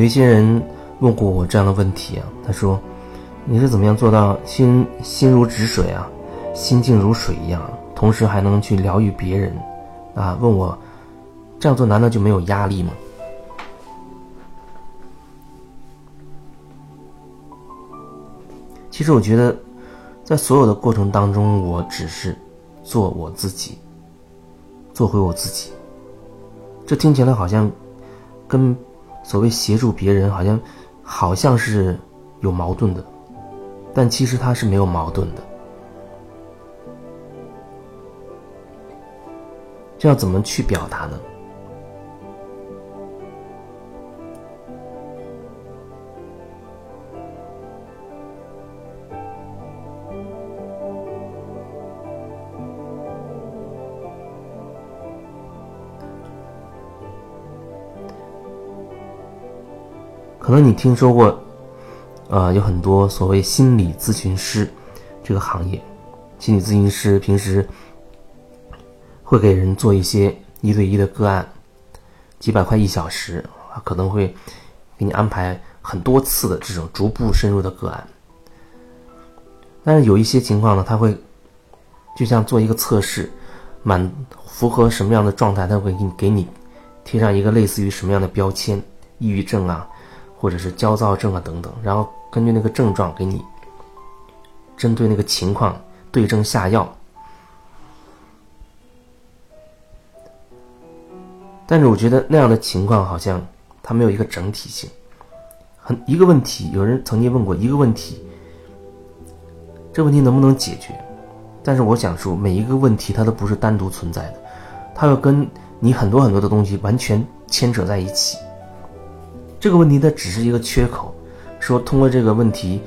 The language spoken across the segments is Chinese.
有一些人问过我这样的问题啊，他说：“你是怎么样做到心心如止水啊，心静如水一样，同时还能去疗愈别人？”啊，问我这样做难道就没有压力吗？其实我觉得，在所有的过程当中，我只是做我自己，做回我自己。这听起来好像跟所谓协助别人，好像好像是有矛盾的，但其实他是没有矛盾的。这要怎么去表达呢？可能你听说过，呃，有很多所谓心理咨询师这个行业，心理咨询师平时会给人做一些一对一的个案，几百块一小时，可能会给你安排很多次的这种逐步深入的个案。但是有一些情况呢，他会就像做一个测试，满符合什么样的状态，他会给你给你贴上一个类似于什么样的标签，抑郁症啊。或者是焦躁症啊等等，然后根据那个症状给你针对那个情况对症下药。但是我觉得那样的情况好像它没有一个整体性，很一个问题，有人曾经问过一个问题，这问题能不能解决？但是我想说，每一个问题它都不是单独存在的，它要跟你很多很多的东西完全牵扯在一起。这个问题它只是一个缺口，说通过这个问题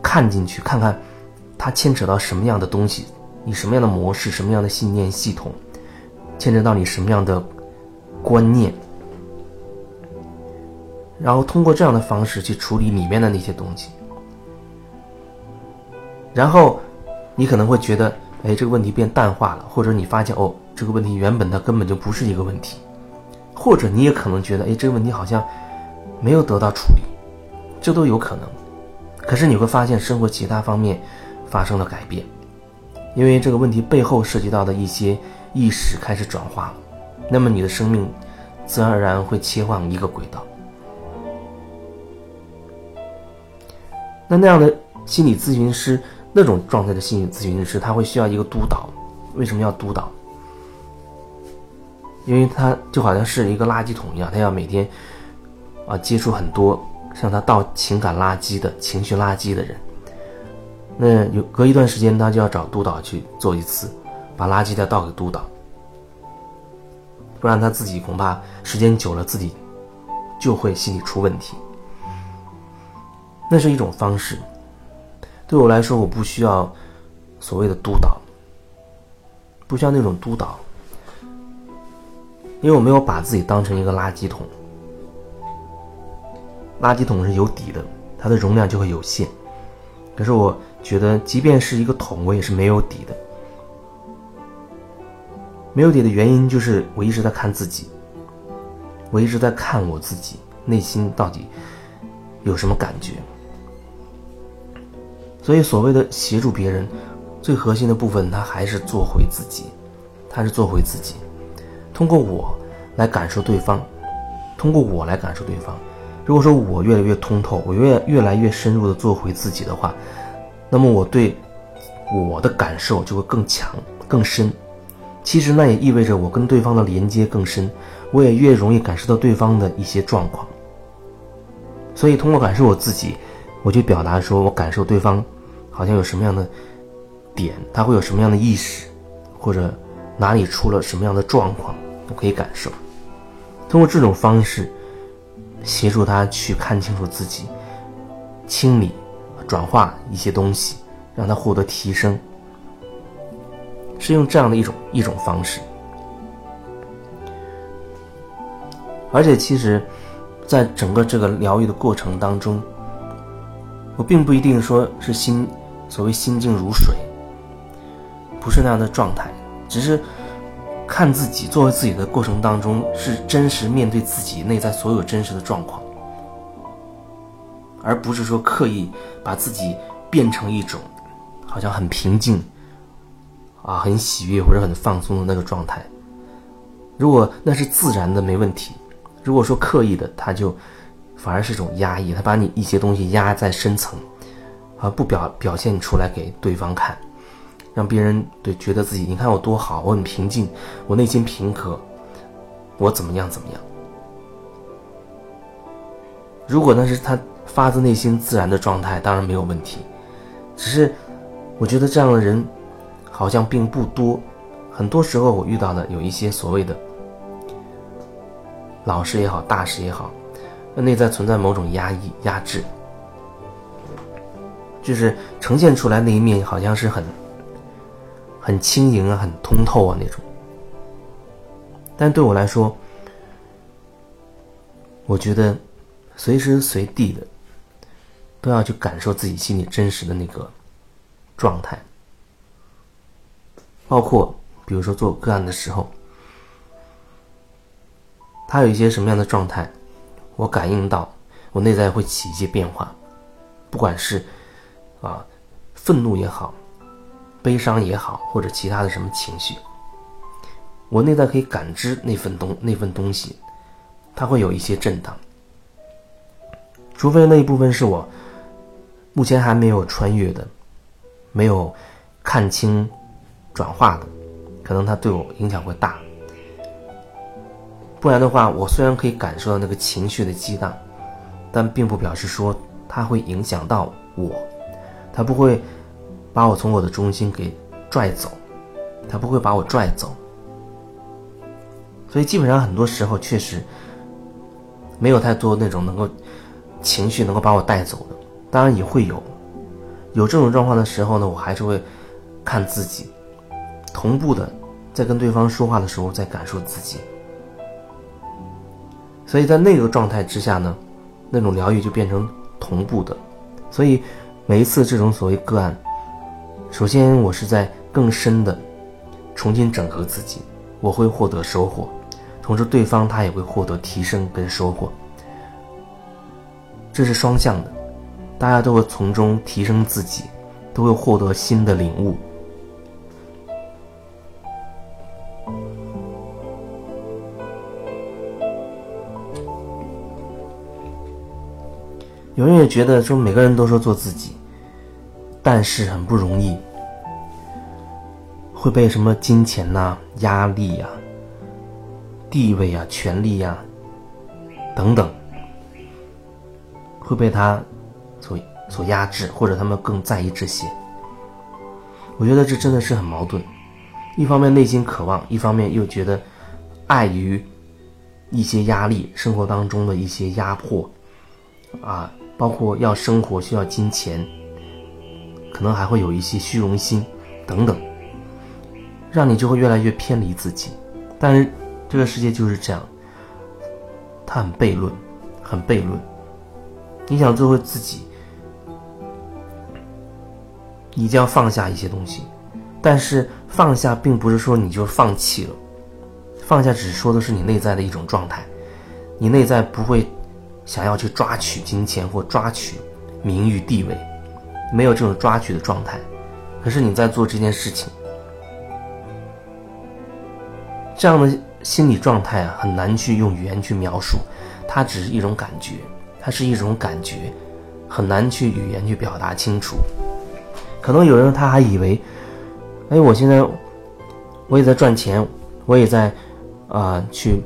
看进去，看看它牵扯到什么样的东西，你什么样的模式，什么样的信念系统，牵扯到你什么样的观念，然后通过这样的方式去处理里面的那些东西，然后你可能会觉得，哎，这个问题变淡化了，或者你发现哦，这个问题原本它根本就不是一个问题。或者你也可能觉得，哎，这个问题好像没有得到处理，这都有可能。可是你会发现，生活其他方面发生了改变，因为这个问题背后涉及到的一些意识开始转化了，那么你的生命自然而然会切换一个轨道。那那样的心理咨询师，那种状态的心理咨询师，他会需要一个督导。为什么要督导？因为他就好像是一个垃圾桶一样，他要每天啊接触很多像他倒情感垃圾的情绪垃圾的人。那有隔一段时间，他就要找督导去做一次，把垃圾再倒给督导，不然他自己恐怕时间久了自己就会心里出问题。那是一种方式。对我来说，我不需要所谓的督导，不需要那种督导。因为我没有把自己当成一个垃圾桶，垃圾桶是有底的，它的容量就会有限。可是我觉得，即便是一个桶，我也是没有底的。没有底的原因就是我一直在看自己，我一直在看我自己内心到底有什么感觉。所以，所谓的协助别人，最核心的部分，他还是做回自己，他是做回自己。通过我来感受对方，通过我来感受对方。如果说我越来越通透，我越越来越深入的做回自己的话，那么我对我的感受就会更强、更深。其实那也意味着我跟对方的连接更深，我也越容易感受到对方的一些状况。所以通过感受我自己，我就表达说我感受对方好像有什么样的点，他会有什么样的意识，或者哪里出了什么样的状况。都可以感受，通过这种方式协助他去看清楚自己，清理、转化一些东西，让他获得提升，是用这样的一种一种方式。而且，其实，在整个这个疗愈的过程当中，我并不一定说是心所谓心静如水，不是那样的状态，只是。看自己，作为自己的过程当中，是真实面对自己内在所有真实的状况，而不是说刻意把自己变成一种好像很平静啊、很喜悦或者很放松的那个状态。如果那是自然的，没问题；如果说刻意的，它就反而是种压抑，它把你一些东西压在深层，而不表表现出来给对方看。让别人对觉得自己，你看我多好，我很平静，我内心平和，我怎么样怎么样？如果那是他发自内心自然的状态，当然没有问题。只是我觉得这样的人好像并不多，很多时候我遇到的有一些所谓的老师也好，大师也好，内在存在某种压抑、压制，就是呈现出来那一面好像是很。很轻盈啊，很通透啊那种。但对我来说，我觉得随时随地的都要去感受自己心里真实的那个状态，包括比如说做个案的时候，他有一些什么样的状态，我感应到我内在会起一些变化，不管是啊愤怒也好。悲伤也好，或者其他的什么情绪，我内在可以感知那份东那份东西，它会有一些震荡。除非那一部分是我目前还没有穿越的，没有看清转化的，可能它对我影响会大。不然的话，我虽然可以感受到那个情绪的激荡，但并不表示说它会影响到我，它不会。把我从我的中心给拽走，他不会把我拽走，所以基本上很多时候确实没有太多那种能够情绪能够把我带走的，当然也会有，有这种状况的时候呢，我还是会看自己，同步的在跟对方说话的时候在感受自己，所以在那个状态之下呢，那种疗愈就变成同步的，所以每一次这种所谓个案。首先，我是在更深的重新整合自己，我会获得收获，同时对方他也会获得提升跟收获，这是双向的，大家都会从中提升自己，都会获得新的领悟。有人也觉得说，每个人都说做自己。但是很不容易，会被什么金钱呐、压力呀、地位啊、权力呀等等，会被他所所压制，或者他们更在意这些。我觉得这真的是很矛盾，一方面内心渴望，一方面又觉得碍于一些压力，生活当中的一些压迫啊，包括要生活需要金钱。可能还会有一些虚荣心，等等，让你就会越来越偏离自己。但是这个世界就是这样，它很悖论，很悖论。你想做回自己，你就要放下一些东西。但是放下并不是说你就放弃了，放下只说的是你内在的一种状态。你内在不会想要去抓取金钱或抓取名誉地位。没有这种抓取的状态，可是你在做这件事情，这样的心理状态啊，很难去用语言去描述，它只是一种感觉，它是一种感觉，很难去语言去表达清楚。可能有人他还以为，哎，我现在我也在赚钱，我也在啊去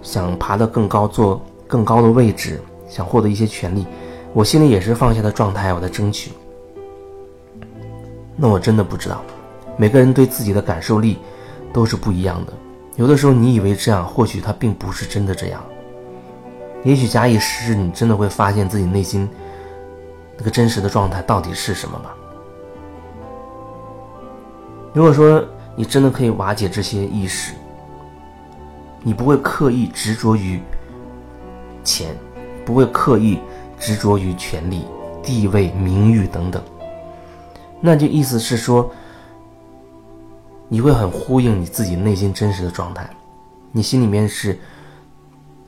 想爬得更高，做更高的位置，想获得一些权利。我心里也是放下的状态，我在争取。那我真的不知道，每个人对自己的感受力都是不一样的。有的时候你以为这样，或许他并不是真的这样。也许假以时日，你真的会发现自己内心那个真实的状态到底是什么吧。如果说你真的可以瓦解这些意识，你不会刻意执着于钱，不会刻意。执着于权力、地位、名誉等等，那就意思是说，你会很呼应你自己内心真实的状态，你心里面是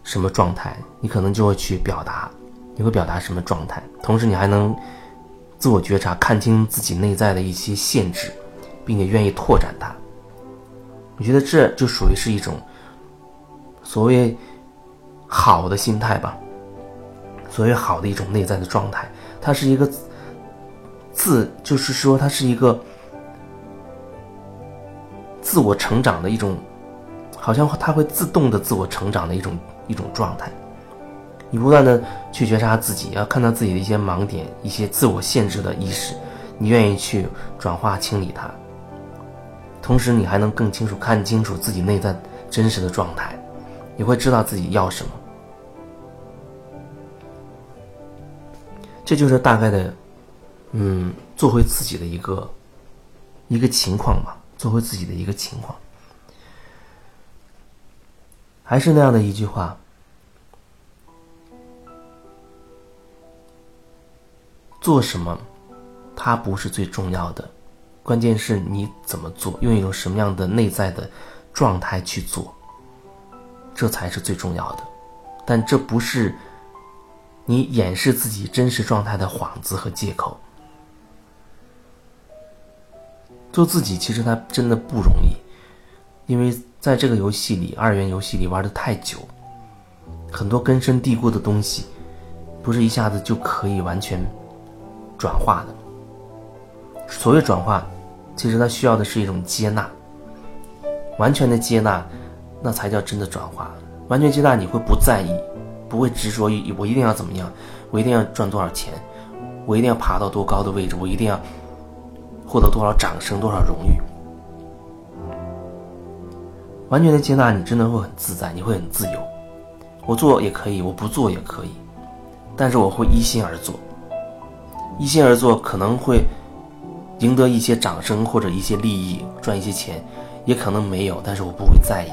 什么状态，你可能就会去表达，你会表达什么状态，同时你还能自我觉察，看清自己内在的一些限制，并且愿意拓展它。我觉得这就属于是一种所谓好的心态吧，所谓好的一种内在的状态，它是一个自，就是说它是一个自我成长的一种，好像它会自动的自我成长的一种一种状态。你不断的去觉察自己，要看到自己的一些盲点、一些自我限制的意识，你愿意去转化清理它。同时，你还能更清楚看清楚自己内在真实的状态，你会知道自己要什么。这就是大概的，嗯，做回自己的一个一个情况吧，做回自己的一个情况。还是那样的一句话：做什么，它不是最重要的。关键是你怎么做，用一种什么样的内在的状态去做，这才是最重要的。但这不是你掩饰自己真实状态的幌子和借口。做自己其实它真的不容易，因为在这个游戏里，二元游戏里玩的太久，很多根深蒂固的东西，不是一下子就可以完全转化的。所谓转化，其实它需要的是一种接纳，完全的接纳，那才叫真的转化。完全接纳，你会不在意，不会执着于我一定要怎么样，我一定要赚多少钱，我一定要爬到多高的位置，我一定要获得多少掌声、多少荣誉。完全的接纳，你真的会很自在，你会很自由。我做也可以，我不做也可以，但是我会一心而做。一心而做可能会。赢得一些掌声或者一些利益，赚一些钱，也可能没有，但是我不会在意。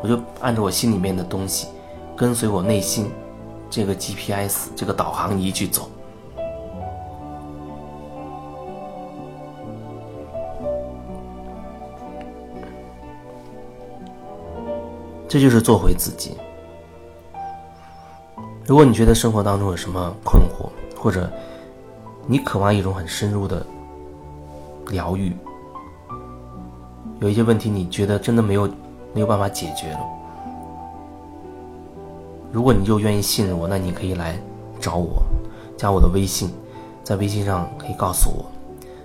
我就按照我心里面的东西，跟随我内心这个 GPS 这个导航仪去走。这就是做回自己。如果你觉得生活当中有什么困惑，或者，你渴望一种很深入的疗愈，有一些问题你觉得真的没有没有办法解决了。如果你就愿意信任我，那你可以来找我，加我的微信，在微信上可以告诉我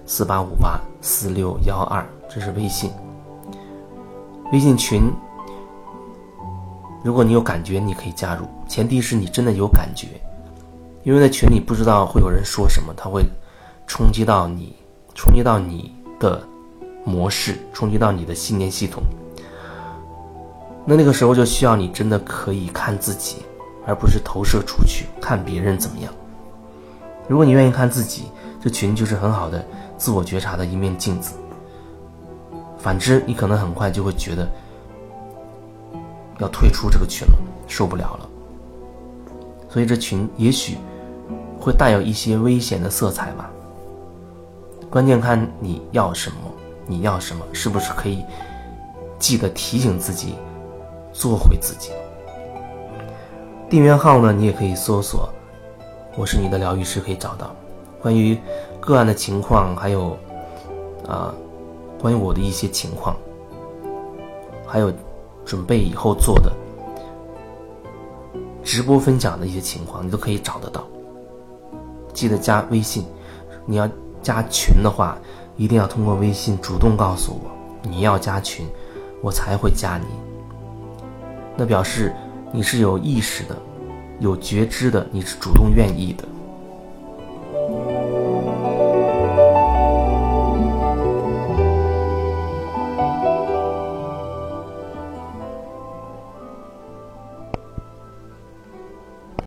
四八五八四六幺二，这是微信。微信群，如果你有感觉，你可以加入，前提是你真的有感觉。因为在群里不知道会有人说什么，他会冲击到你，冲击到你的模式，冲击到你的信念系统。那那个时候就需要你真的可以看自己，而不是投射出去看别人怎么样。如果你愿意看自己，这群就是很好的自我觉察的一面镜子。反之，你可能很快就会觉得要退出这个群了，受不了了。所以这群也许。会带有一些危险的色彩吧。关键看你要什么，你要什么，是不是可以记得提醒自己，做回自己。订阅号呢，你也可以搜索“我是你的疗愈师”，可以找到关于个案的情况，还有啊，关于我的一些情况，还有准备以后做的直播分享的一些情况，你都可以找得到。记得加微信，你要加群的话，一定要通过微信主动告诉我你要加群，我才会加你。那表示你是有意识的、有觉知的，你是主动愿意的。